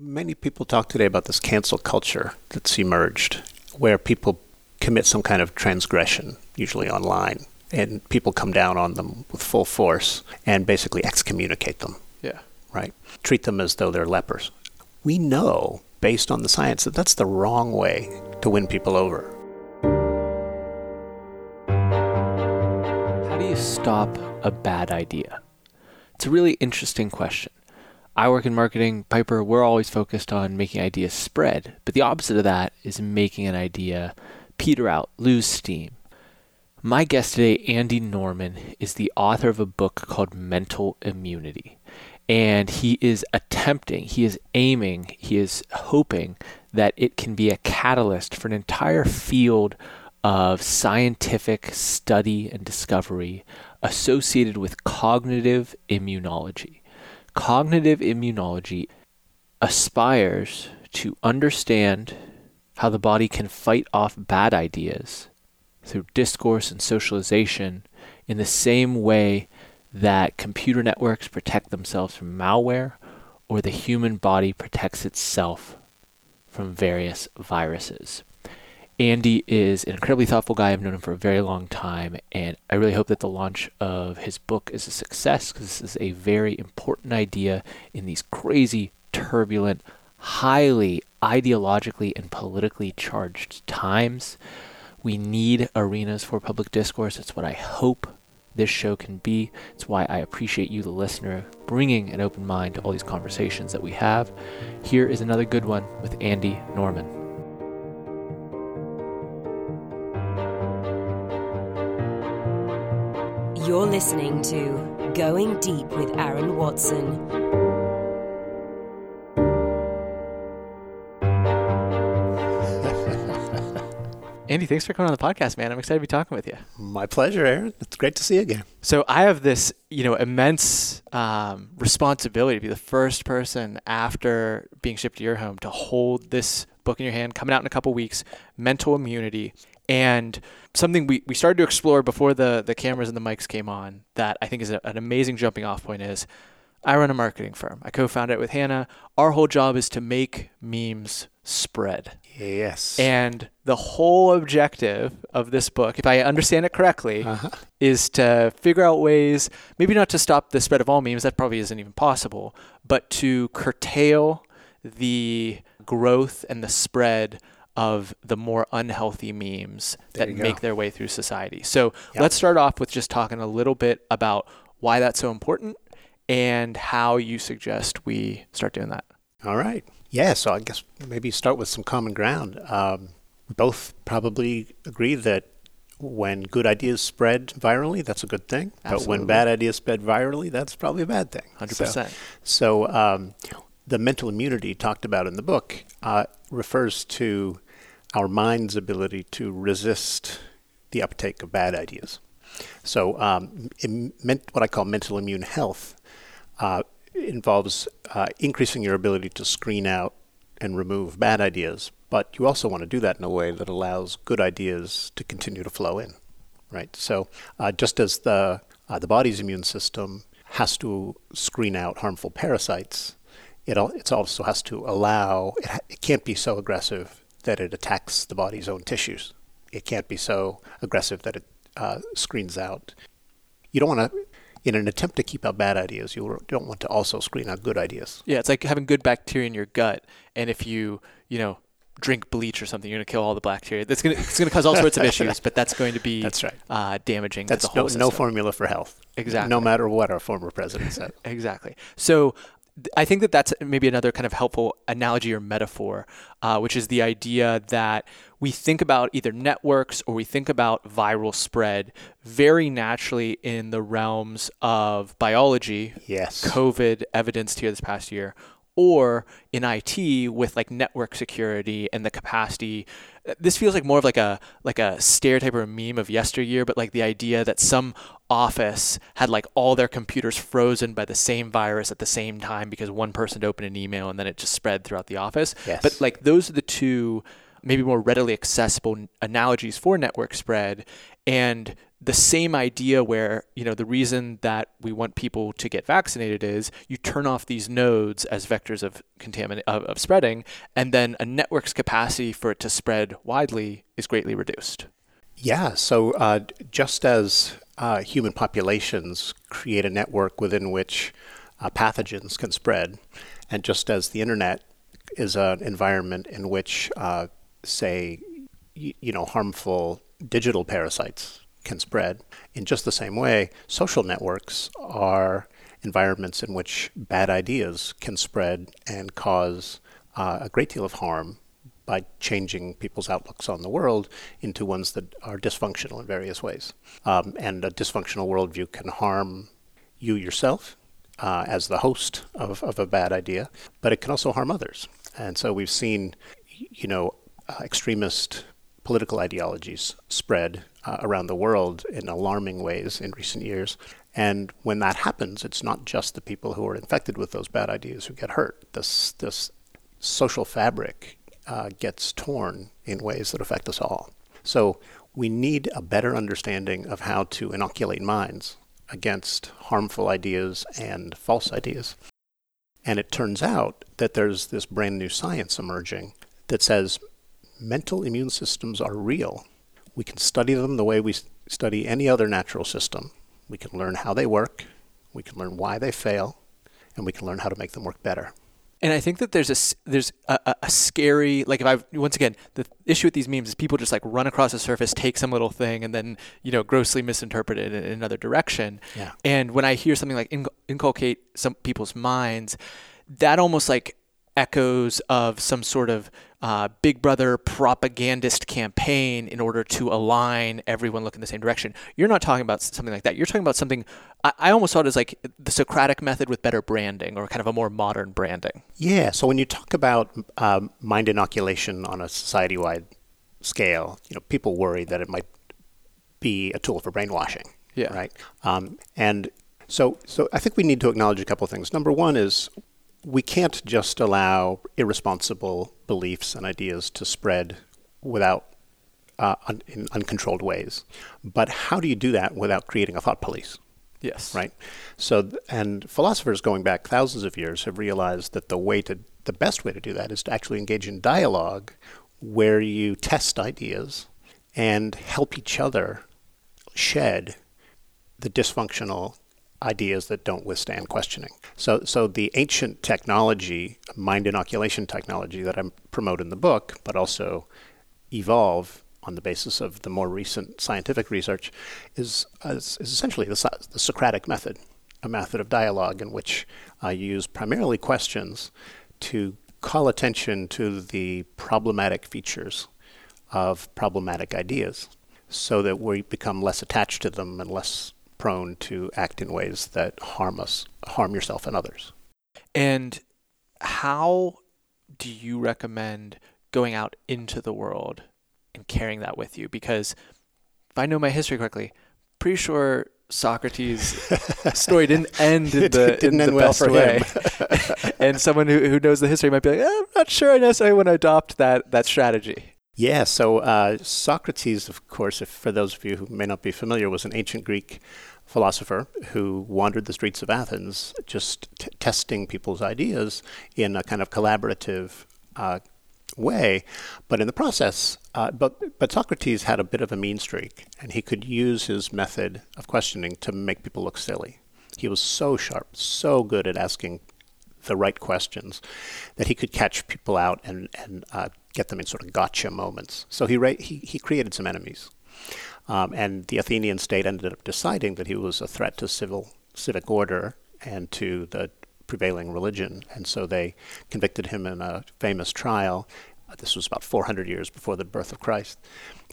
Many people talk today about this cancel culture that's emerged, where people commit some kind of transgression, usually online, and people come down on them with full force and basically excommunicate them. Yeah. Right? Treat them as though they're lepers. We know, based on the science, that that's the wrong way to win people over. How do you stop a bad idea? It's a really interesting question. I work in marketing. Piper, we're always focused on making ideas spread, but the opposite of that is making an idea peter out, lose steam. My guest today, Andy Norman, is the author of a book called Mental Immunity. And he is attempting, he is aiming, he is hoping that it can be a catalyst for an entire field of scientific study and discovery associated with cognitive immunology. Cognitive immunology aspires to understand how the body can fight off bad ideas through discourse and socialization in the same way that computer networks protect themselves from malware or the human body protects itself from various viruses. Andy is an incredibly thoughtful guy. I've known him for a very long time, and I really hope that the launch of his book is a success because this is a very important idea in these crazy, turbulent, highly ideologically and politically charged times. We need arenas for public discourse. It's what I hope this show can be. It's why I appreciate you, the listener, bringing an open mind to all these conversations that we have. Here is another good one with Andy Norman. You're listening to Going Deep with Aaron Watson. Andy, thanks for coming on the podcast, man. I'm excited to be talking with you. My pleasure, Aaron. It's great to see you again. So I have this, you know, immense um, responsibility to be the first person after being shipped to your home to hold this book in your hand, coming out in a couple weeks, Mental Immunity. And something we, we started to explore before the, the cameras and the mics came on that I think is a, an amazing jumping off point is I run a marketing firm. I co founded it with Hannah. Our whole job is to make memes spread. Yes. And the whole objective of this book, if I understand it correctly, uh-huh. is to figure out ways, maybe not to stop the spread of all memes, that probably isn't even possible, but to curtail the growth and the spread of the more unhealthy memes there that make their way through society. So yep. let's start off with just talking a little bit about why that's so important and how you suggest we start doing that. All right. Yeah, so I guess maybe start with some common ground. Um, we both probably agree that when good ideas spread virally, that's a good thing. Absolutely. But when bad ideas spread virally, that's probably a bad thing. 100%. So, so um, the mental immunity talked about in the book uh, refers to our mind's ability to resist the uptake of bad ideas. So, um, what I call mental immune health uh, involves uh, increasing your ability to screen out and remove bad ideas, but you also want to do that in a way that allows good ideas to continue to flow in, right? So, uh, just as the uh, the body's immune system has to screen out harmful parasites, it it also has to allow it, ha- it can't be so aggressive that it attacks the body's own tissues. It can't be so aggressive that it uh, screens out. You don't want to, in an attempt to keep out bad ideas, you don't want to also screen out good ideas. Yeah, it's like having good bacteria in your gut, and if you, you know, drink bleach or something, you're going to kill all the bacteria. That's going to it's going to cause all sorts of issues, but that's going to be that's right. Uh, damaging. That's no, no formula for health. Exactly. No matter what our former president said. exactly. So I think that that's maybe another kind of helpful analogy or metaphor, uh, which is the idea that we think about either networks or we think about viral spread very naturally in the realms of biology. Yes. COVID evidenced here this past year, or in IT with like network security and the capacity this feels like more of like a like a stereotype or a meme of yesteryear, but like the idea that some office had like all their computers frozen by the same virus at the same time because one person opened an email and then it just spread throughout the office. Yes. But like those are the two maybe more readily accessible analogies for network spread and the same idea where you know the reason that we want people to get vaccinated is you turn off these nodes as vectors of contamin- of, of spreading and then a network's capacity for it to spread widely is greatly reduced. Yeah so uh, just as uh, human populations create a network within which uh, pathogens can spread and just as the internet is an environment in which uh, say you know harmful digital parasites can spread. In just the same way, social networks are environments in which bad ideas can spread and cause uh, a great deal of harm by changing people's outlooks on the world into ones that are dysfunctional in various ways. Um, and a dysfunctional worldview can harm you yourself uh, as the host of, of a bad idea, but it can also harm others. And so we've seen, you know, uh, extremist political ideologies spread uh, around the world in alarming ways in recent years. And when that happens, it's not just the people who are infected with those bad ideas who get hurt. This, this social fabric uh, gets torn in ways that affect us all. So we need a better understanding of how to inoculate minds against harmful ideas and false ideas. And it turns out that there's this brand new science emerging that says mental immune systems are real. We can study them the way we study any other natural system. We can learn how they work, we can learn why they fail, and we can learn how to make them work better. And I think that there's a there's a, a, scary like if I once again the issue with these memes is people just like run across the surface, take some little thing, and then you know grossly misinterpret it in another direction. Yeah. And when I hear something like inculcate some people's minds, that almost like echoes of some sort of uh, Big Brother propagandist campaign in order to align everyone looking the same direction. You're not talking about something like that. You're talking about something I, I almost saw it as like the Socratic method with better branding or kind of a more modern branding. Yeah. So when you talk about um, mind inoculation on a society wide scale, you know, people worry that it might be a tool for brainwashing. Yeah. Right. Um, and so, so I think we need to acknowledge a couple of things. Number one is we can't just allow irresponsible beliefs and ideas to spread without uh, un- in uncontrolled ways. But how do you do that without creating a thought police? Yes. Right. So, and philosophers going back thousands of years have realized that the way to, the best way to do that is to actually engage in dialogue, where you test ideas and help each other shed the dysfunctional ideas that don't withstand questioning. So, so the ancient technology, mind inoculation technology that I promote in the book, but also evolve on the basis of the more recent scientific research, is, is, is essentially the, the, Socratic method, a method of dialogue in which I use primarily questions to call attention to the problematic features of problematic ideas so that we become less attached to them and less prone to act in ways that harm us, harm yourself and others. And how do you recommend going out into the world and carrying that with you? Because if I know my history correctly, pretty sure Socrates' story didn't end in the, in the well best way. and someone who, who knows the history might be like, eh, I'm not sure I necessarily want to adopt that, that strategy. Yeah, so uh, Socrates, of course, if, for those of you who may not be familiar, was an ancient Greek philosopher who wandered the streets of Athens, just t- testing people's ideas in a kind of collaborative uh, way. But in the process, uh, but but Socrates had a bit of a mean streak, and he could use his method of questioning to make people look silly. He was so sharp, so good at asking the right questions that he could catch people out and and uh, get them in sort of gotcha moments. So he, ra- he, he created some enemies. Um, and the Athenian state ended up deciding that he was a threat to civil civic order and to the prevailing religion. And so they convicted him in a famous trial. This was about 400 years before the birth of Christ.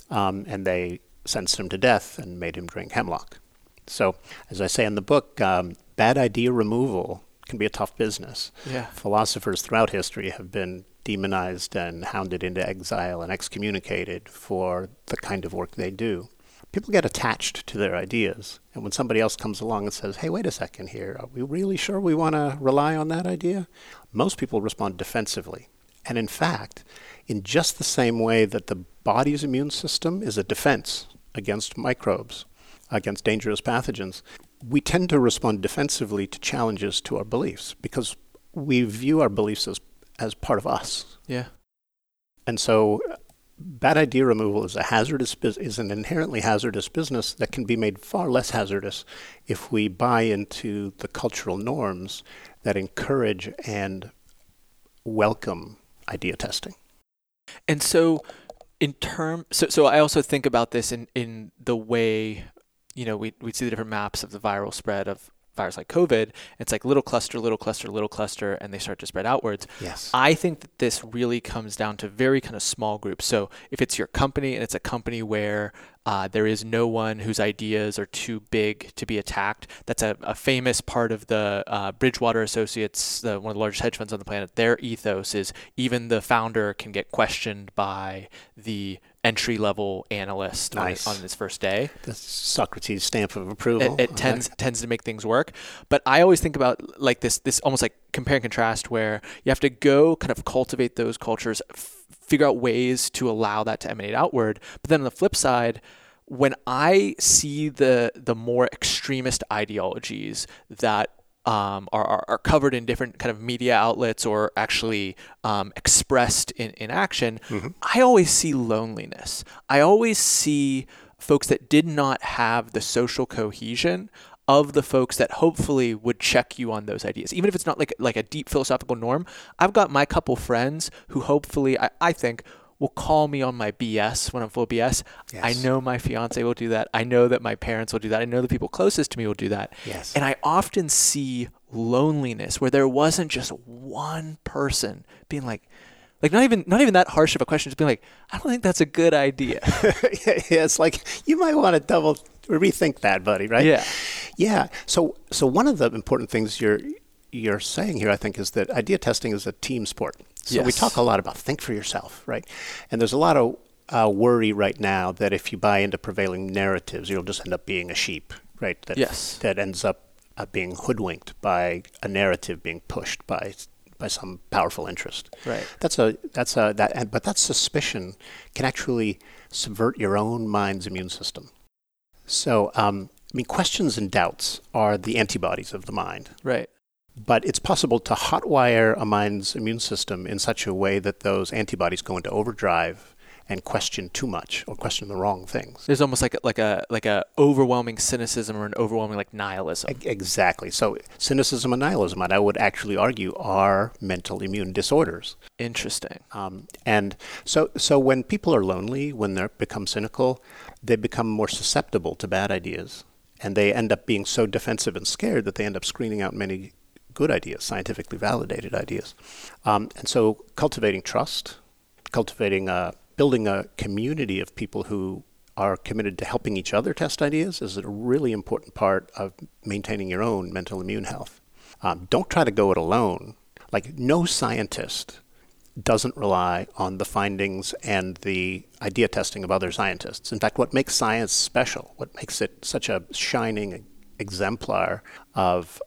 Um, and they sentenced him to death and made him drink hemlock. So, as I say in the book, um, bad idea removal can be a tough business. Yeah. Philosophers throughout history have been demonized and hounded into exile and excommunicated for the kind of work they do. People get attached to their ideas, and when somebody else comes along and says, hey, wait a second here, are we really sure we want to rely on that idea? Most people respond defensively. And in fact, in just the same way that the body's immune system is a defense against microbes, against dangerous pathogens, we tend to respond defensively to challenges to our beliefs because we view our beliefs as, as part of us. Yeah. And so bad idea removal is a hazardous is an inherently hazardous business that can be made far less hazardous if we buy into the cultural norms that encourage and welcome idea testing. And so in term so so I also think about this in in the way you know we we see the different maps of the viral spread of virus like COVID, it's like little cluster, little cluster, little cluster, and they start to spread outwards. Yes. I think that this really comes down to very kind of small groups. So if it's your company and it's a company where uh, there is no one whose ideas are too big to be attacked. That's a, a famous part of the uh, Bridgewater Associates, the, one of the largest hedge funds on the planet. Their ethos is even the founder can get questioned by the entry level analyst nice. on, on, his first day. The Socrates stamp of approval. It, it tends tends to make things work. But I always think about like this this almost like compare and contrast where you have to go kind of cultivate those cultures. Figure out ways to allow that to emanate outward. But then on the flip side, when I see the the more extremist ideologies that um, are, are, are, covered in different kind of media outlets or actually um, expressed in, in action, mm-hmm. I always see loneliness. I always see folks that did not have the social cohesion of the folks that hopefully would check you on those ideas. Even if it's not like like a deep philosophical norm, I've got my couple friends who hopefully I, I think will call me on my BS when I'm full of BS. Yes. I know my fiance will do that. I know that my parents will do that. I know the people closest to me will do that. Yes. And I often see loneliness where there wasn't just one person being like, like not even not even that harsh of a question, just being like, I don't think that's a good idea. yeah, it's like you might want to double rethink that, buddy, right? Yeah. Yeah. So so one of the important things you're you're saying here, I think, is that idea testing is a team sport. So yes. we talk a lot about think for yourself, right? And there's a lot of uh, worry right now that if you buy into prevailing narratives, you'll just end up being a sheep, right? That yes. that ends up uh, being hoodwinked by a narrative being pushed by by some powerful interest. Right. That's a that's a that but that suspicion can actually subvert your own mind's immune system. So, um, I mean, questions and doubts are the antibodies of the mind. Right. But it's possible to hotwire a mind's immune system in such a way that those antibodies go into overdrive and question too much or question the wrong things. There's almost like a, like a like a overwhelming cynicism or an overwhelming like nihilism. Exactly. So cynicism and nihilism, and I would actually argue, are mental immune disorders. Interesting. Um, and so so when people are lonely, when they become cynical, they become more susceptible to bad ideas, and they end up being so defensive and scared that they end up screening out many good ideas, scientifically validated ideas. Um, and so cultivating trust, cultivating a building a community of people who are committed to helping each other test ideas is a really important part of maintaining your own mental immune health. Um, don't try to go it alone. Like, no scientist doesn't rely on the findings and the idea testing of other scientists. In fact, what makes science special, what makes it such a shining exemplar of,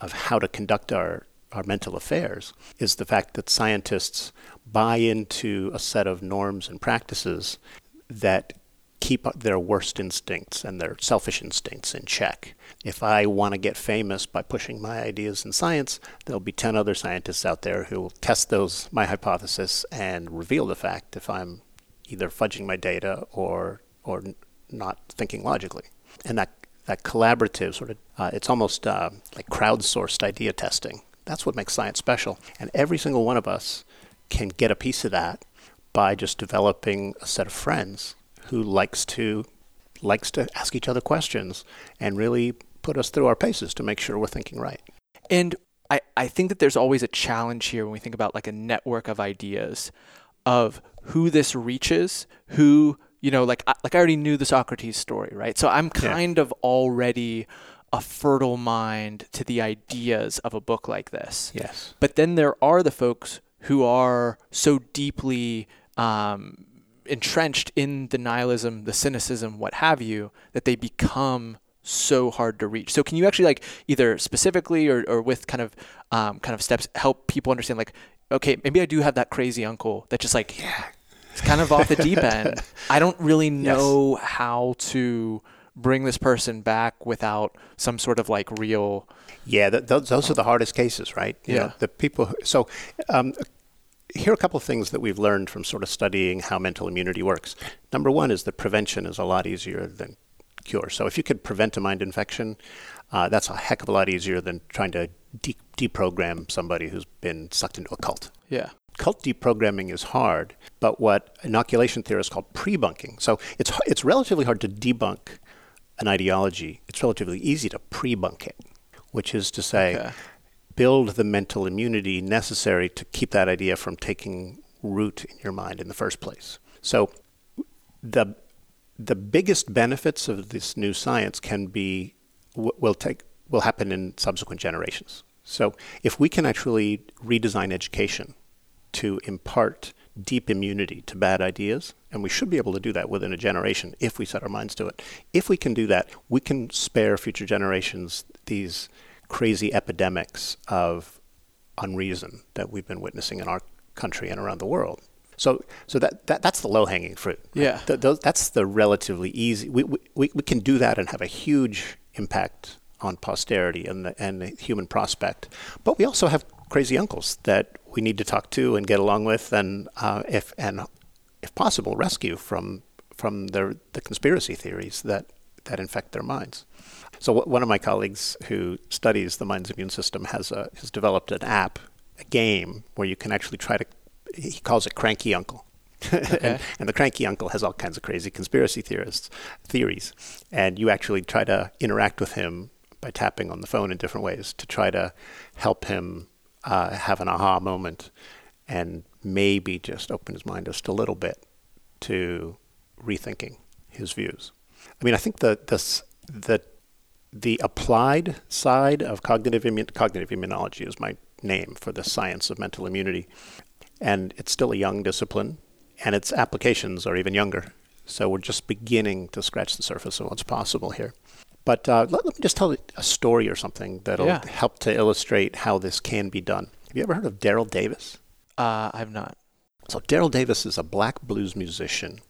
of how to conduct our our mental affairs is the fact that scientists buy into a set of norms and practices that keep their worst instincts and their selfish instincts in check. If I want to get famous by pushing my ideas in science, there'll be 10 other scientists out there who will test those my hypothesis and reveal the fact if I'm either fudging my data or or not thinking logically. And that that collaborative sort of uh, it's almost uh, like crowdsourced idea testing that's what makes science special. And every single one of us can get a piece of that by just developing a set of friends who likes to likes to ask each other questions and really put us through our paces to make sure we're thinking right. And I, I think that there's always a challenge here when we think about like a network of ideas of who this reaches, who, you know, like like I already knew the Socrates story, right? So I'm kind yeah. of already a fertile mind to the ideas of a book like this. Yes. But then there are the folks who are so deeply um, entrenched in the nihilism, the cynicism, what have you, that they become so hard to reach. So can you actually like either specifically or, or with kind of um, kind of steps help people understand like okay maybe I do have that crazy uncle that just like yeah it's kind of off the deep end. I don't really know yes. how to bring this person back without some sort of like real Yeah, th- those, those are the hardest cases, right? You Yeah. know, the people. Who, so, um, here are a couple of things that we've learned from sort of studying how mental immunity works. Number one is that prevention is a lot easier than cure. So, if you could prevent a mind infection, uh, that's a heck of a lot easier than trying to de- deprogram somebody who's been sucked into a cult. yeah Cult deprogramming is hard, but what inoculation theorists call pre-bunking. So it's it's relatively hard to debunk an ideology. It's relatively easy to pre-bunk it, which is to say, Okay. Build the mental immunity necessary to keep that idea from taking root in your mind in the first place. So the the biggest benefits of this new science can be will take will happen in subsequent generations. So if we can actually redesign education to impart deep immunity to bad ideas, and we should be able to do that within a generation if we set our minds to it. If we can do that, we can spare future generations these crazy epidemics of unreason that we've been witnessing in our country and around the world. So, so that, that that's the low hanging fruit. Yeah. Th- those, that's the relatively easy. We, we, we we can do that and have a huge impact on posterity and the, and the human prospect. But we also have crazy uncles that we need to talk to and get along with, and uh, if and if possible, rescue from from their the conspiracy theories that that infect their minds. So one of my colleagues who studies the mind's immune system has a, has developed an app, a game where you can actually try to. He calls it Cranky Uncle. and, and the cranky uncle has all kinds of crazy conspiracy theorists theories, and you actually try to interact with him by tapping on the phone in different ways to try to help him uh, have an aha moment and maybe just open his mind just a little bit to rethinking his views. I mean, I think the the the, the applied side of cognitive cognitive immunology is my name for the science of mental immunity, and it's still a young discipline, and its applications are even younger. So we're just beginning to scratch the surface of what's possible here. But uh, let, let me just tell a story or something that'll Yeah. help to illustrate how this can be done. Have you ever heard of Daryl Davis? uh i've not So Daryl Davis is a black blues musician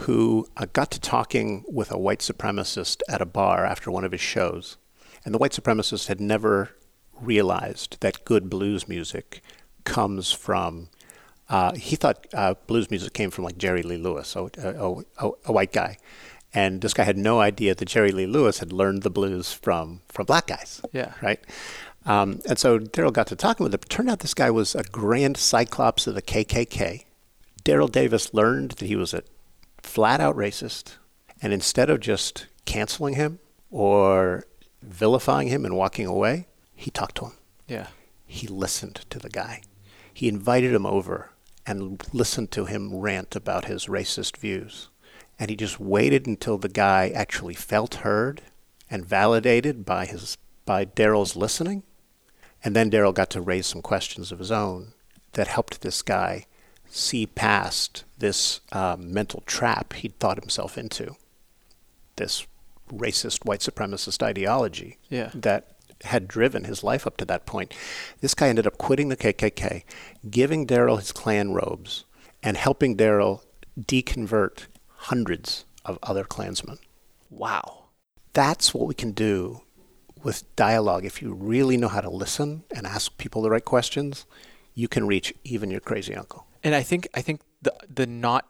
who uh, got to talking with a white supremacist at a bar after one of his shows. And the white supremacist had never realized that good blues music comes from. Uh, he thought uh, blues music came from like Jerry Lee Lewis, a, a, a, a white guy. And this guy had no idea that Jerry Lee Lewis had learned the blues from, from black guys yeah right? Um, and so Daryl got to talking with him. It turned out this guy was a grand cyclops of the KKK. Daryl Davis learned that he was a flat out racist. And instead of just canceling him or vilifying him and walking away, he talked to him. yeah He listened to the guy. He invited him over and listened to him rant about his racist views. And he just waited until the guy actually felt heard and validated by his by Daryl's listening. And then Daryl got to raise some questions of his own that helped this guy see past this um, mental trap he'd thought himself into. This racist white supremacist ideology Yeah. that had driven his life up to that point. This guy ended up quitting the KKK, giving Daryl his Klan robes, and helping Daryl deconvert hundreds of other Klansmen. wow That's what we can do with dialogue. If you really know how to listen and ask people the right questions, you can reach even your crazy uncle. And i think i think the the not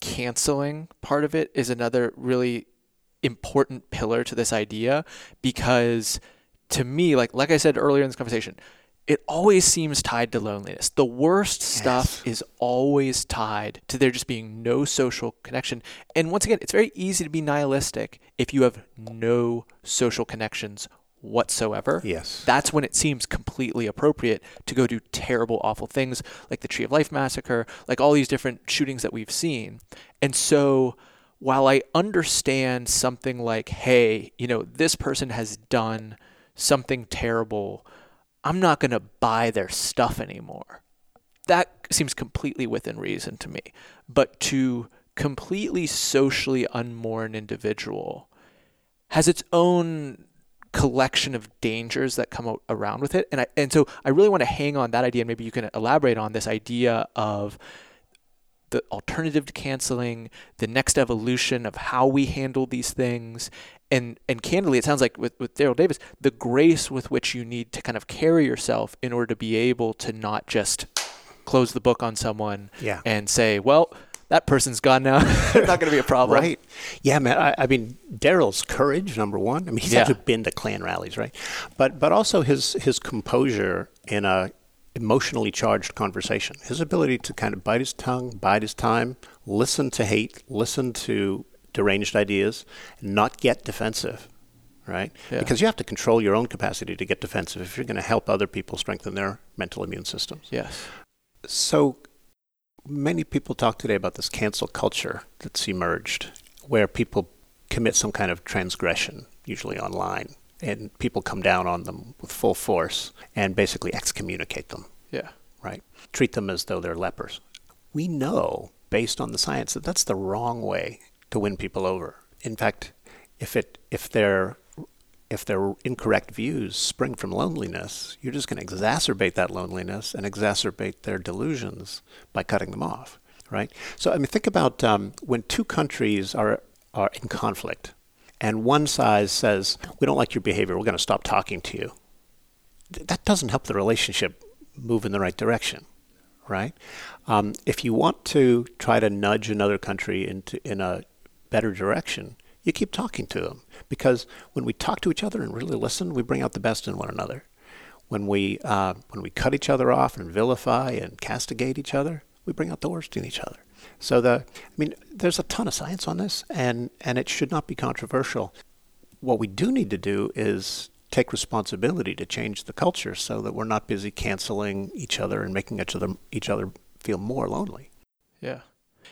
canceling part of it is another really important pillar to this idea because to me like like I said earlier in this conversation it always seems tied to loneliness. The worst stuff is always tied to there just being no social connection. And once again, it's very easy to be nihilistic if you have no social connections whatsoever. Yes. That's when it seems completely appropriate to go do terrible, awful things like the Tree of Life massacre, like all these different shootings that we've seen. And so while I understand something like, hey, you know, this person has done something terrible, I'm not going to buy their stuff anymore. That seems completely within reason to me. But to completely socially unmoor an individual has its own collection of dangers that come around with it. And I, and so I really want to hang on that idea and maybe you can elaborate on this idea of the alternative to canceling, the next evolution of how we handle these things. And, and candidly, it sounds like with, with Daryl Davis, the grace with which you need to kind of carry yourself in order to be able to not just close the book on someone Yeah. and say, well, that person's gone now. They're not going to be a problem. Right. Yeah, man. I, I mean, Daryl's courage, number one. I mean, he's Yeah. actually been to Klan rallies, right? But but also his his composure in a emotionally charged conversation. His ability to kind of bite his tongue, bide his time, listen to hate, listen to deranged ideas, and not get defensive. Right? Yeah. Because you have to control your own capacity to get defensive if you're going to help other people strengthen their mental immune systems. Yes. So many people talk today about this cancel culture that's emerged, where people commit some kind of transgression, usually online, and people come down on them with full force and basically excommunicate them, Yeah. right? Treat them as though they're lepers. We know, based on the science, that that's the wrong way to win people over. In fact, if it if their if their incorrect views spring from loneliness, you're just going to exacerbate that loneliness and exacerbate their delusions by cutting them off, right? So I mean, think about um, when two countries are are in conflict, and one side says, "We don't like your behavior. We're going to stop talking to you." Th- that doesn't help the relationship move in the right direction, right? Um, if you want to try to nudge another country into in a better direction, you keep talking to them because when we talk to each other and really listen, we bring out the best in one another. When we uh, when we cut each other off and vilify and castigate each other, we bring out the worst in each other. So the I mean, there's a ton of science on this, and and it should not be controversial. What we do need to do is take responsibility to change the culture so that we're not busy canceling each other and making each other each other feel more lonely. Yeah.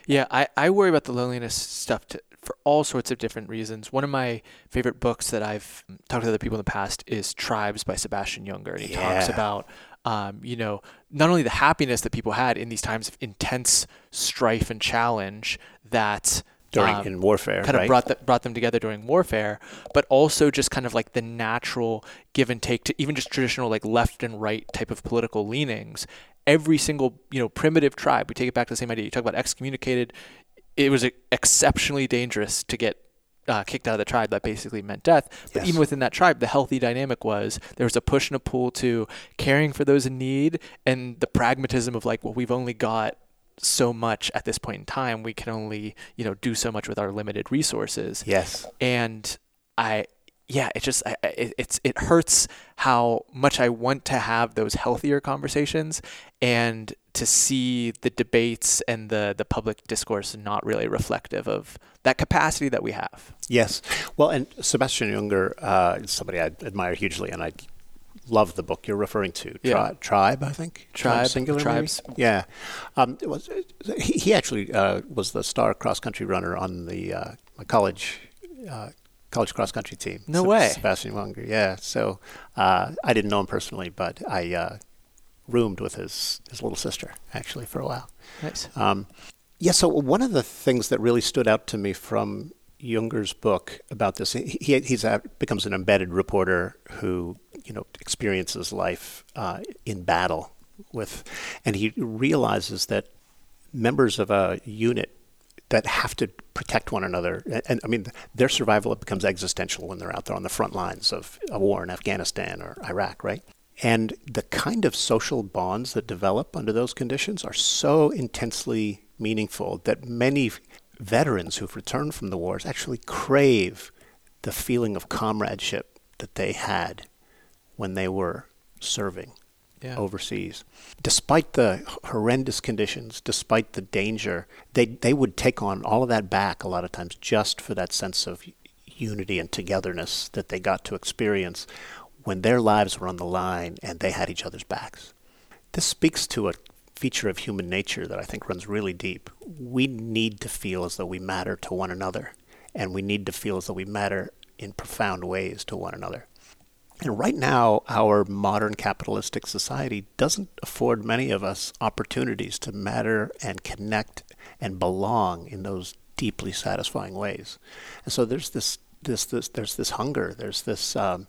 Yeah, I, I worry about the loneliness stuff to, for all sorts of different reasons. One of my favorite books that I've talked to other people in the past is Tribes by Sebastian Junger. And he talks about, um, you know, not only the happiness that people had in these times of intense strife and challenge that During um, in warfare, kind right? of brought the, brought them together during warfare, but also just kind of like the natural give and take to even just traditional like left and right type of political leanings. Every single you know primitive tribe, we take it back to the same idea. You talk about excommunicated. It was exceptionally dangerous to get uh, kicked out of the tribe. That basically meant death. But Yes. even within that tribe, the healthy dynamic was there was a push and a pull to caring for those in need, and the pragmatism of like, well, we've only got so much at this point in time. We can only, you know, do so much with our limited resources. yes. And I, yeah, it just, it, it's, it hurts how much I want to have those healthier conversations and to see the debates and the, the public discourse not really reflective of that capacity that we have. Yes. Well, and Sebastian Junger uh, is somebody I admire hugely, and I love the book you're referring to. Tri- Yeah. Tribe, I think. Tribe, singular. maybe? Tribes. Yeah. Um, it was, he, he actually uh, was the star cross country runner on the uh, college uh, college cross country team. No way. Sebastian Junger. Yeah. So uh, I didn't know him personally, but I uh, roomed with his his little sister actually for a while. Nice. Um, yeah, so one of the things that really stood out to me from Junger's book about this, he, he he's a, becomes an embedded reporter who you know experiences life uh, in battle with, and he realizes that members of a unit that have to protect one another, and, and I mean their survival becomes existential when they're out there on the front lines of a war in Afghanistan or Iraq, right? And the kind of social bonds that develop under those conditions are so intensely meaningful that many veterans who've returned from the wars actually crave the feeling of comradeship that they had when they were serving Yeah. overseas. Despite the horrendous conditions, despite the danger, they, they would take on all of that back a lot of times just for that sense of unity and togetherness that they got to experience when their lives were on the line and they had each other's backs. This speaks to a feature of human nature that I think runs really deep. We need to feel as though we matter to one another, and we need to feel as though we matter in profound ways to one another. And right now, our modern capitalistic society doesn't afford many of us opportunities to matter and connect and belong in those deeply satisfying ways. And so there's this, this, this there's this hunger, there's this, um,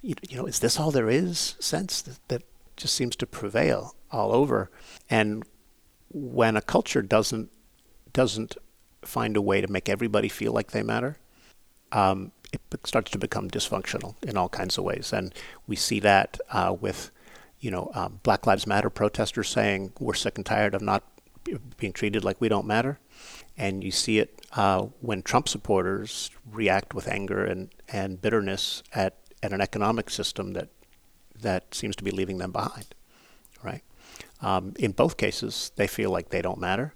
you, you know, is this all there is sense that, that just seems to prevail all over. And when a culture doesn't doesn't find a way to make everybody feel like they matter, um, it starts to become dysfunctional in all kinds of ways. And we see that uh, with, you know, um, Black Lives Matter protesters saying we're sick and tired of not being treated like we don't matter. And you see it uh, when Trump supporters react with anger and, and bitterness at, at an economic system that that seems to be leaving them behind, right? Um, in both cases, they feel like they don't matter,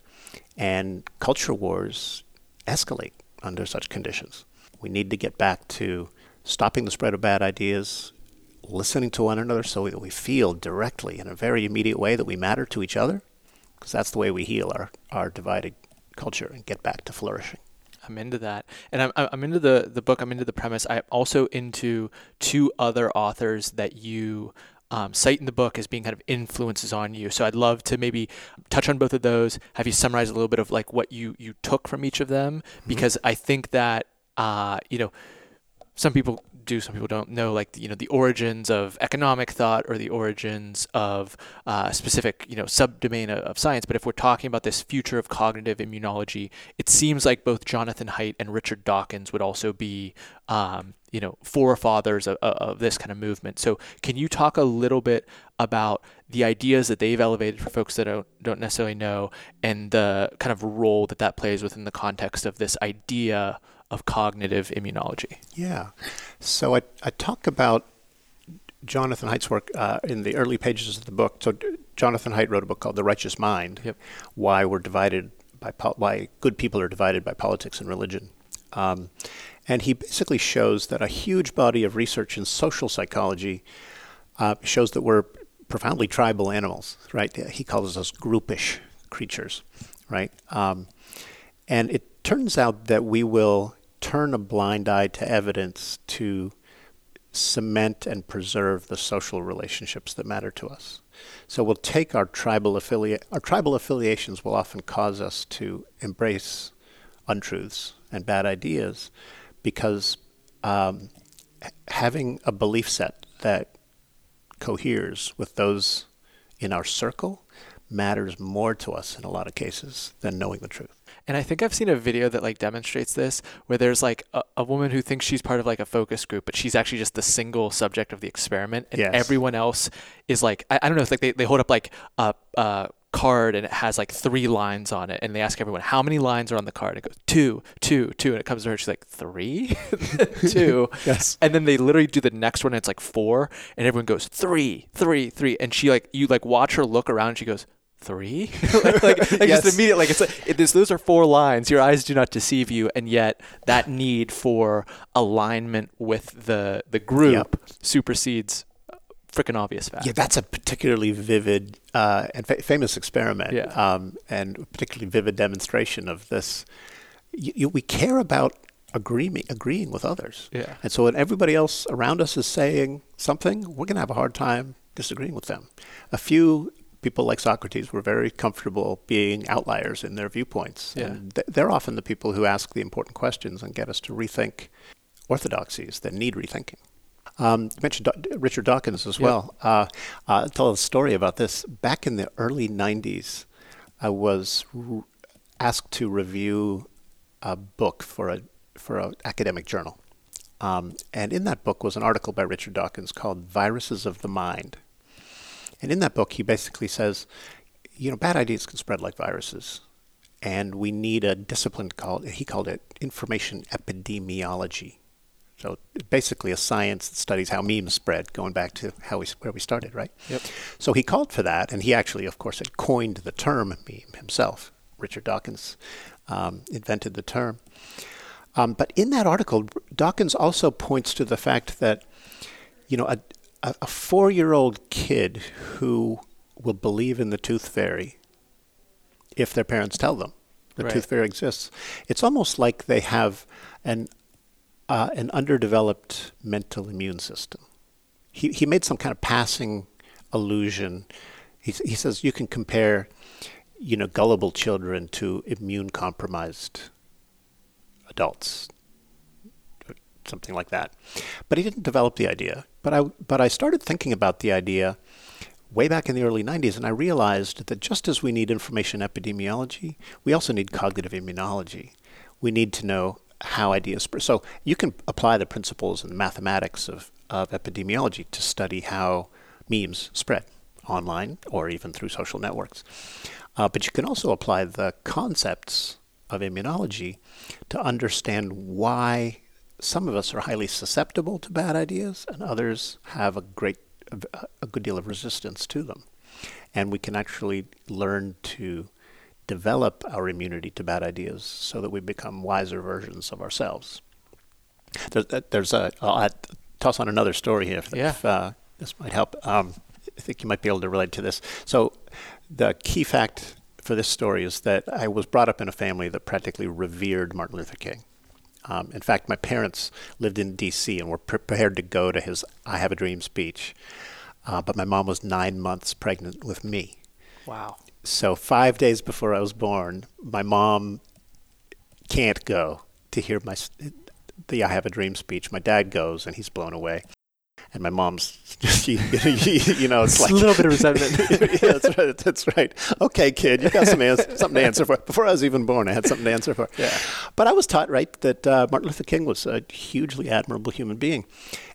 and culture wars escalate under such conditions. We need to get back to stopping the spread of bad ideas, listening to one another so that we feel directly in a very immediate way that we matter to each other, because that's the way we heal our, our divided culture and get back to flourishing. I'm into that, and I'm I'm into the the book. I'm into the premise. I'm also into two other authors that you um, cite in the book as being kind of influences on you. So I'd love to maybe touch on both of those. Have you summarize a little bit of like what you you took from each of them? Mm-hmm. Because I think that uh, you know some people do some people don't know like you know the origins of economic thought or the origins of uh, specific you know subdomain of, science. But if we're talking about this future of cognitive immunology it seems like both jonathan haidt and richard dawkins would also be um, you know forefathers of, of this kind of movement. So can you talk a little bit about the ideas that they've elevated for folks that don't, don't necessarily know and the kind of role that that plays within the context of this idea of cognitive immunology. Yeah. So I, I talk about Jonathan Haidt's work uh, in the early pages of the book. So Jonathan Haidt wrote a book called The Righteous Mind yep. Why We're Divided by po- Why Good People Are Divided by Politics and Religion. Um, and he basically shows that a huge body of research in social psychology uh, shows that we're profoundly tribal animals, right? He calls us groupish creatures, right? Um, and it turns out that we will turn a blind eye to evidence to cement and preserve the social relationships that matter to us. So we'll take our tribal affiliate our tribal affiliations will often cause us to embrace untruths and bad ideas because um, having a belief set that coheres with those in our circle matters more to us in a lot of cases than knowing the truth. And I think I've seen a video that like demonstrates this, where there's like a, a woman who thinks she's part of like a focus group, but she's actually just the single subject of the experiment, and yes. everyone else is like I, I, don't know, it's like they, they hold up like a, a card and it has like three lines on it, and they ask everyone how many lines are on the card. And it goes two, two, two, and it comes to her, she's like three, two, yes, and then they literally do the next one, and it's like four, and everyone goes three, three, three, and she like you like watch her look around, and she goes three? Like, like, like yes. just immediate like it's like it, this, those are four lines. Your eyes do not deceive you and yet that need for alignment with the the group yep. supersedes freaking obvious fact. Yeah that's a particularly vivid uh, and fa- famous experiment yeah. um, and particularly vivid demonstration of this. You, you, we care about agreeing agreeing with others. Yeah. And so when everybody else around us is saying something we're going to have a hard time disagreeing with them. A few people like Socrates were very comfortable being outliers in their viewpoints. Yeah. And th- they're often the people who ask the important questions and get us to rethink orthodoxies that need rethinking. Um, you mentioned Do- Richard Dawkins as well. Uh, uh, I'll tell a story about this. Back in the early 90s, I was r- asked to review a book for a for an academic journal. Um, and in that book was an article by Richard Dawkins called Viruses of the Mind. And in that book, he basically says, you know, bad ideas can spread like viruses. And we need a discipline called, he called it information epidemiology. So basically a science that studies how memes spread, going back to how we, where we started, right? Yep. So he called for that, and he actually, of course, had coined the term meme himself. Richard Dawkins um, invented the term. Um, but in that article, Dawkins also points to the fact that, you know, a, a, a four year old kid who will believe in the tooth fairy if their parents tell them the right. tooth fairy exists. It's almost like they have an uh, an underdeveloped mental immune system. He he made some kind of passing allusion. He he says you can compare, you know, gullible children to immune compromised adults something like that. But he didn't develop the idea. But I but I started thinking about the idea way back in the early 90s, and I realized that just as we need information epidemiology, we also need cognitive immunology. We need to know how ideas spread. So you can apply the principles and mathematics of, of epidemiology to study how memes spread online or even through social networks. Uh, but you can also apply the concepts of immunology to understand why some of us are highly susceptible to bad ideas and others have a great a good deal of resistance to them. And we can actually learn to develop our immunity to bad ideas so that we become wiser versions of ourselves. There's, uh, there's a, I'll toss on another story here if, yeah. if uh, this might help. Um, I think you might be able to relate to this. So, the key fact for this story is that I was brought up in a family that practically revered Martin Luther King. Um, in fact, my parents lived in D.C. and were prepared to go to his "I Have a Dream" speech, uh, but my mom was nine months pregnant with me. Wow! So five days before I was born, my mom can't go to hear my the "I Have a Dream" speech. My dad goes, and he's blown away and my mom's just you, know it's like a little bit of resentment. yeah, that's right. That's right. Okay, kid, you got some ans- something to answer for. Before I was even born, I had something to answer for. Yeah. But I was taught right that uh, Martin Luther King was a hugely admirable human being,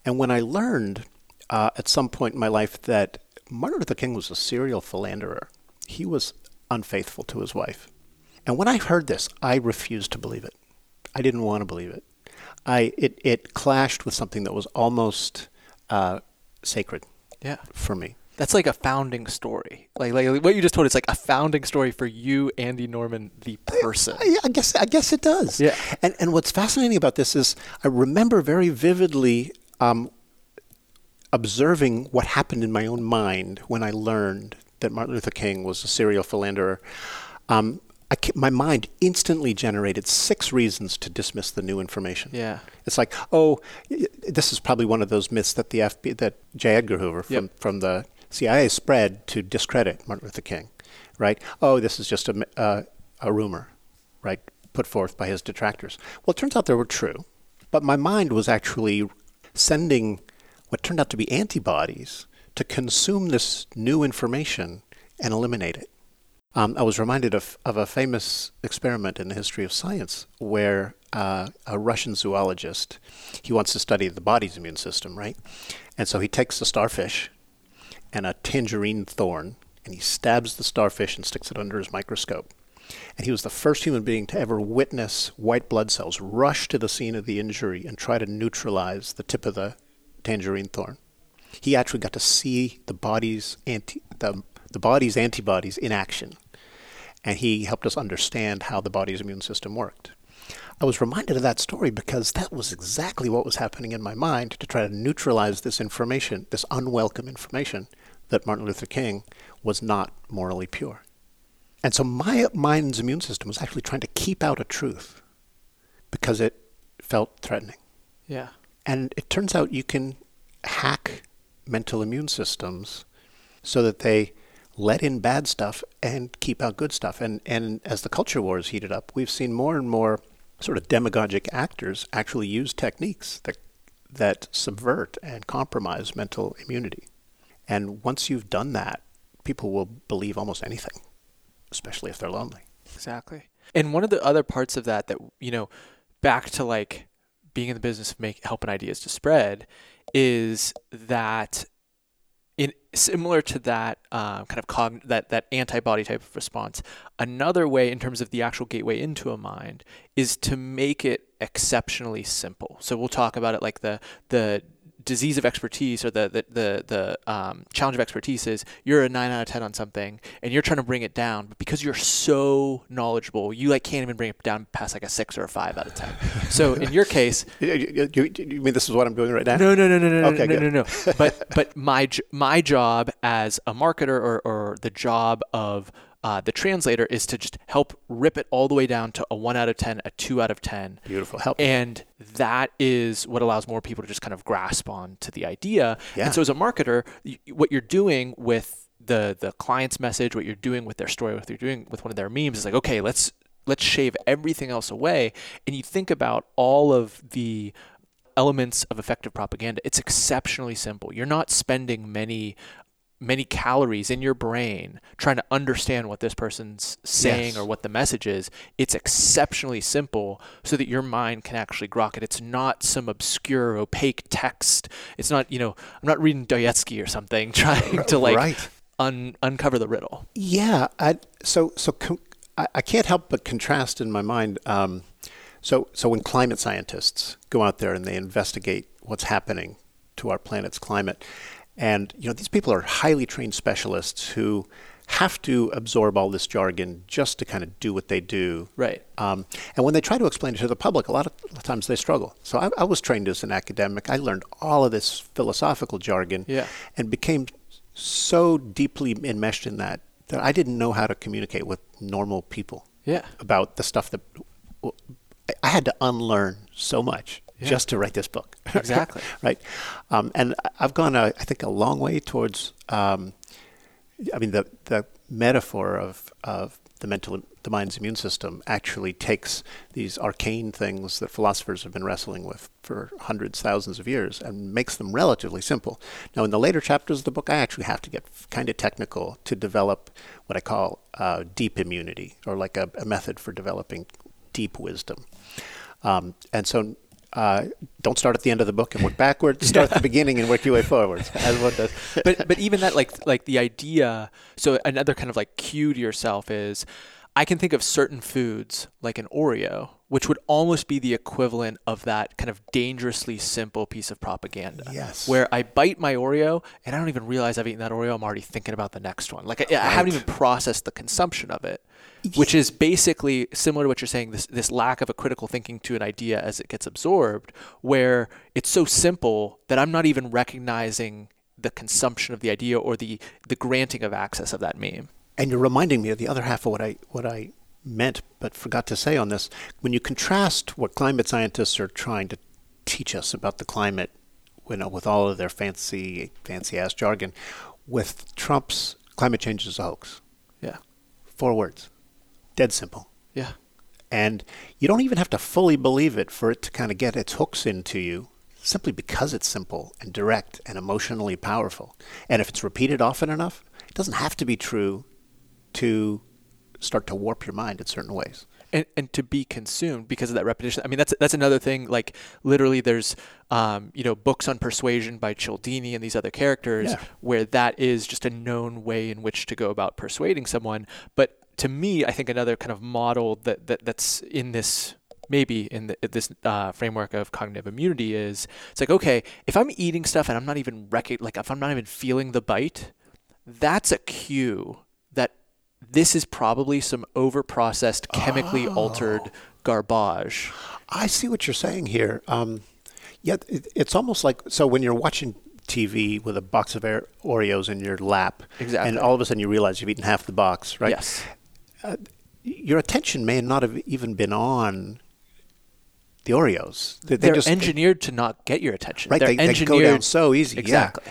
and when I learned uh, at some point in my life that Martin Luther King was a serial philanderer, he was unfaithful to his wife, and when I heard this, I refused to believe it. I didn't want to believe it. I it it clashed with something that was almost uh, sacred. Yeah. For me. That's like a founding story. Like, like what you just told. It's like a founding story for you, Andy Norman, the person. I, I guess I guess it does. Yeah. And and what's fascinating about this is I remember very vividly um, observing what happened in my own mind when I learned that Martin Luther King was a serial philanderer. Um, my mind instantly generated six reasons to dismiss the new information. Yeah, it's like, oh, this is probably one of those myths that the FBI, that J. Edgar Hoover from yep. from the CIA spread to discredit Martin Luther King, right? Oh, this is just a uh, a rumor, right? Put forth by his detractors. Well, it turns out they were true, but my mind was actually sending what turned out to be antibodies to consume this new information and eliminate it. Um, I was reminded of, of a famous experiment in the history of science where uh, a Russian zoologist, he wants to study the body's immune system, right? And so he takes a starfish and a tangerine thorn and he stabs the starfish and sticks it under his microscope. And he was the first human being to ever witness white blood cells rush to the scene of the injury and try to neutralize the tip of the tangerine thorn. He actually got to see the body's anti, the the body's antibodies in action. And he helped us understand how the body's immune system worked. I was reminded of that story because that was exactly what was happening in my mind to try to neutralize this information, this unwelcome information that Martin Luther King was not morally pure. And so my mind's immune system was actually trying to keep out a truth because it felt threatening. Yeah. And it turns out you can hack mental immune systems so that they let in bad stuff and keep out good stuff. And and as the culture wars heated up, we've seen more and more sort of demagogic actors actually use techniques that that subvert and compromise mental immunity. And once you've done that, people will believe almost anything, especially if they're lonely. Exactly. And one of the other parts of that that you know, back to like being in the business of make helping ideas to spread is that in similar to that uh, kind of that that antibody type of response. Another way, in terms of the actual gateway into a mind, is to make it exceptionally simple. So we'll talk about it like the the disease of expertise or the the the, the um, challenge of expertise is you're a nine out of ten on something and you're trying to bring it down, but because you're so knowledgeable, you like can't even bring it down past like a six or a five out of ten. So in your case, you, you, you, mean this is what I'm doing right now? No, no, no, no, no, okay, no, no, no, no. But but my my job as a marketer or or the job of uh, the translator is to just help rip it all the way down to a one out of 10, a two out of 10. Beautiful. Help. And that is what allows more people to just kind of grasp on to the idea. Yeah. And so as a marketer, what you're doing with the, the client's message, what you're doing with their story, what you're doing with one of their memes is like, okay, let's, let's shave everything else away. And you think about all of the elements of effective propaganda, it's exceptionally simple. You're not spending many many calories in your brain trying to understand what this person's saying Yes. or what the message is. It's exceptionally simple so that your mind can actually grok it. It's not some obscure, opaque text. It's not, you know, I'm not reading Dostoevsky or something trying to like Right. un- uncover the riddle. Yeah, I, so so com- I, I can't help but contrast in my mind. Um, so so when climate scientists go out there and they investigate what's happening to our planet's climate, and you know these people are highly trained specialists who have to absorb all this jargon just to kind of do what they do. Right. Um, and when they try to explain it to the public, a lot of times they struggle. So I, I was trained as an academic. I learned all of this philosophical jargon Yeah. and became so deeply enmeshed in that that I didn't know how to communicate with normal people Yeah. about the stuff that I had to unlearn so much Yeah. just to write this book. Exactly. right. Um, and I've gone, uh, I think, a long way towards. Um, I mean, the the metaphor of of the mental, the mind's immune system actually takes these arcane things that philosophers have been wrestling with for hundreds, thousands of years, and makes them relatively simple. Now, in the later chapters of the book, I actually have to get kind of technical to develop what I call uh, deep immunity, or like a, a method for developing deep wisdom. Um, and so uh, don't start at the end of the book and work backwards. Start at the beginning and work your way forwards. as one does. But but even that like like the idea. So another kind of like cue to yourself is, I can think of certain foods like an Oreo, which would almost be the equivalent of that kind of dangerously simple piece of propaganda. Yes. Where I bite my Oreo and I don't even realize I've eaten that Oreo. I'm already thinking about the next one. Like I, I haven't even processed the consumption of it. Which is basically similar to what you're saying. This this lack of a critical thinking to an idea as it gets absorbed, where it's so simple that I'm not even recognizing the consumption of the idea or the the granting of access of that meme. And you're reminding me of the other half of what I what I meant but forgot to say on this. When you contrast what climate scientists are trying to teach us about the climate, you know, with all of their fancy fancy ass jargon, with Trump's climate change is a hoax. Yeah. Four words. Dead simple. Yeah. And you don't even have to fully believe it for it to kind of get its hooks into you simply because it's simple and direct and emotionally powerful. And if it's repeated often enough, it doesn't have to be true to start to warp your mind in certain ways. and, and to be consumed because of that repetition. I mean, that's that's another thing. Like literally, there's um, you know books on persuasion by Cialdini and these other characters Yeah. where that is just a known way in which to go about persuading someone. But to me, I think another kind of model that, that that's in this maybe in the, this uh, framework of cognitive immunity is it's like okay, if I'm eating stuff and I'm not even rec- like if I'm not even feeling the bite, that's a cue this is probably some over-processed, chemically altered garbage. I see what you're saying here. Um, yeah, it, it's almost like so when you're watching TV with a box of Air- Oreos in your lap, Exactly. and all of a sudden you realize you've eaten half the box, right? Yes. Your attention may not have even been on the Oreos. They, just, engineered to not get your attention. right? They're They, they go down so easy. yeah. Exactly.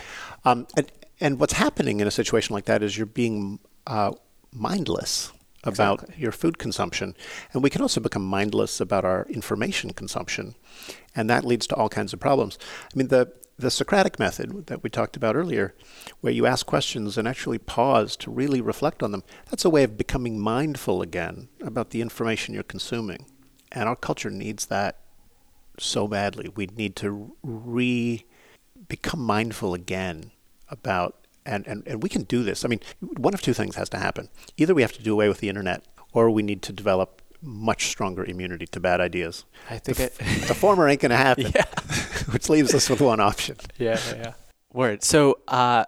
Um, and and what's happening in a situation like that is you're being uh, mindless about Exactly. your food consumption, and we can also become mindless about our information consumption, and that leads to all kinds of problems. I mean the the Socratic method that we talked about earlier, where you ask questions and actually pause to really reflect on them, that's a way of becoming mindful again about the information you're consuming. And our culture needs that so badly. We need to re become mindful again about and, and, and we can do this. I mean, one of two things has to happen. Either we have to do away with the internet or we need to develop much stronger immunity to bad ideas. I think the, f- the former ain't going to happen, Yeah. which leaves us with one option. yeah, yeah, yeah. Word. So, uh,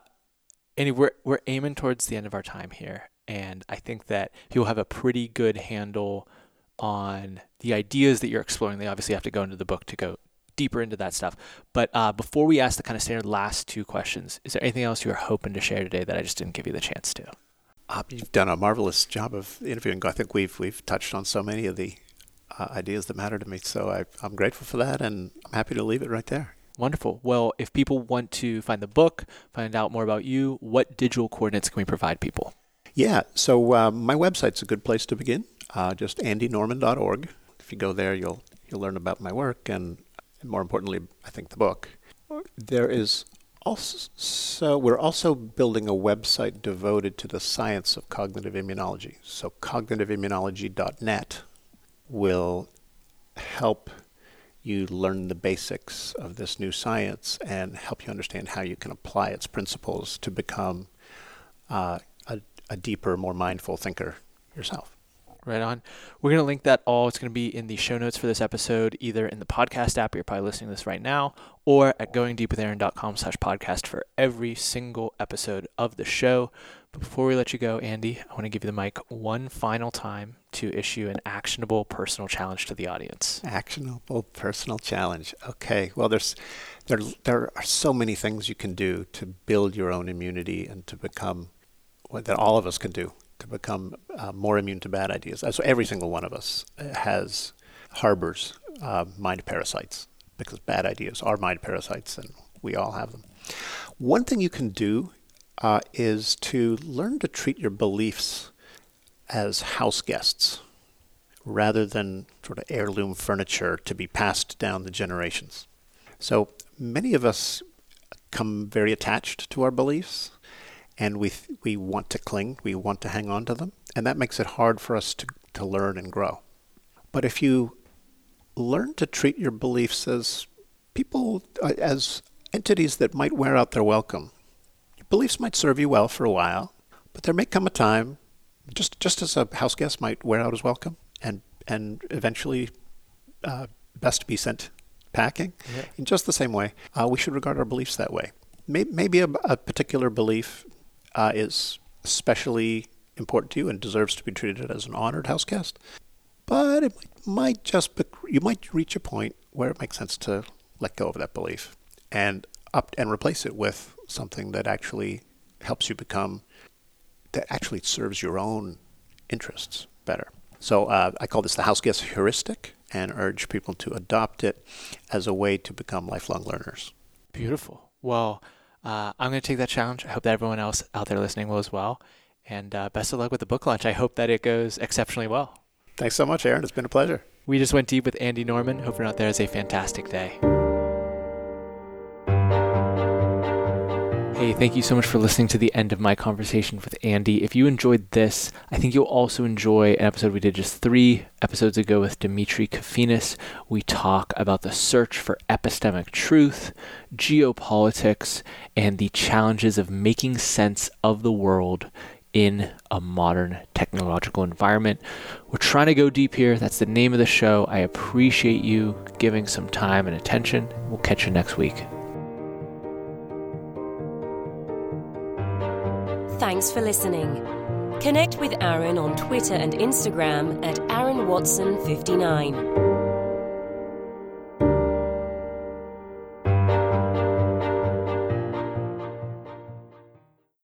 Andy, we're we're aiming towards the end of our time here, and I think that you'll have a pretty good handle on the ideas that you're exploring. They obviously have to go into the book to go deeper into that stuff. But uh, before we ask the kind of standard last two questions, is there anything else you are hoping to share today that I just didn't give you the chance to? Uh, you've done a marvelous job of interviewing. I think we've we've touched on so many of the uh, ideas that matter to me. So I, I'm grateful for that, and I'm happy to leave it right there. Wonderful. Well, if people want to find the book, find out more about you, what digital coordinates can we provide people? Yeah, so uh, my website's a good place to begin. Uh, just andynorman.org. If you go there, you'll you'll learn about my work and, and more importantly, I think the book. There is Also, we're also building a website devoted to the science of cognitive immunology. So, cognitiveimmunology.net will help you learn the basics of this new science and help you understand how you can apply its principles to become uh, a, a deeper, more mindful thinker yourself. Right on. We're going to link that all. It's going to be in the show notes for this episode, either in the podcast app, you're probably listening to this right now, or at goingdeepwithaaron.com slash podcast for every single episode of the show. But before we let you go, Andy, I want to give you the mic one final time to issue an actionable personal challenge to the audience. Actionable personal challenge. Okay. Well, there's there there are so many things you can do to build your own immunity and to become that all of us can do to become uh, more immune to bad ideas. So every single one of us has harbors uh, mind parasites because bad ideas are mind parasites, and we all have them. One thing you can do uh, is to learn to treat your beliefs as house guests rather than sort of heirloom furniture to be passed down the generations. So many of us come very attached to our beliefs and we th- we want to cling, we want to hang on to them, and that makes it hard for us to, to learn and grow. But if you learn to treat your beliefs as people uh, as entities that might wear out their welcome, your beliefs might serve you well for a while, but there may come a time, just just as a house guest might wear out his welcome, and and eventually uh, best be sent packing. Yeah. In just the same way, uh, we should regard our beliefs that way. Maybe a, a particular belief uh, is especially important to you and deserves to be treated as an honored house guest. But it might, just be, you might reach a point where it makes sense to let go of that belief and up and replace it with something that actually helps you become that actually serves your own interests better. So uh, I call this the house guest heuristic and urge people to adopt it as a way to become lifelong learners. Beautiful. Well, uh, I'm going to take that challenge. I hope that everyone else out there listening will as well. And uh, best of luck with the book launch. I hope that it goes exceptionally well. Thanks so much, Aaron. It's been a pleasure. We just went deep with Andy Norman. Hope you're out there has a fantastic day. Hey, thank you so much for listening to the end of my conversation with Andy. If you enjoyed this, I think you'll also enjoy an episode we did just three episodes ago with Demetri Kofinas. We talk about the search for epistemic truth, geopolitics, and the challenges of making sense of the world in a modern technological environment. We're trying to go deep here. That's the name of the show. I appreciate you giving some time and attention. We'll catch you next week. Thanks for listening. Connect with Aaron on Twitter and Instagram at Aaron Watson 59.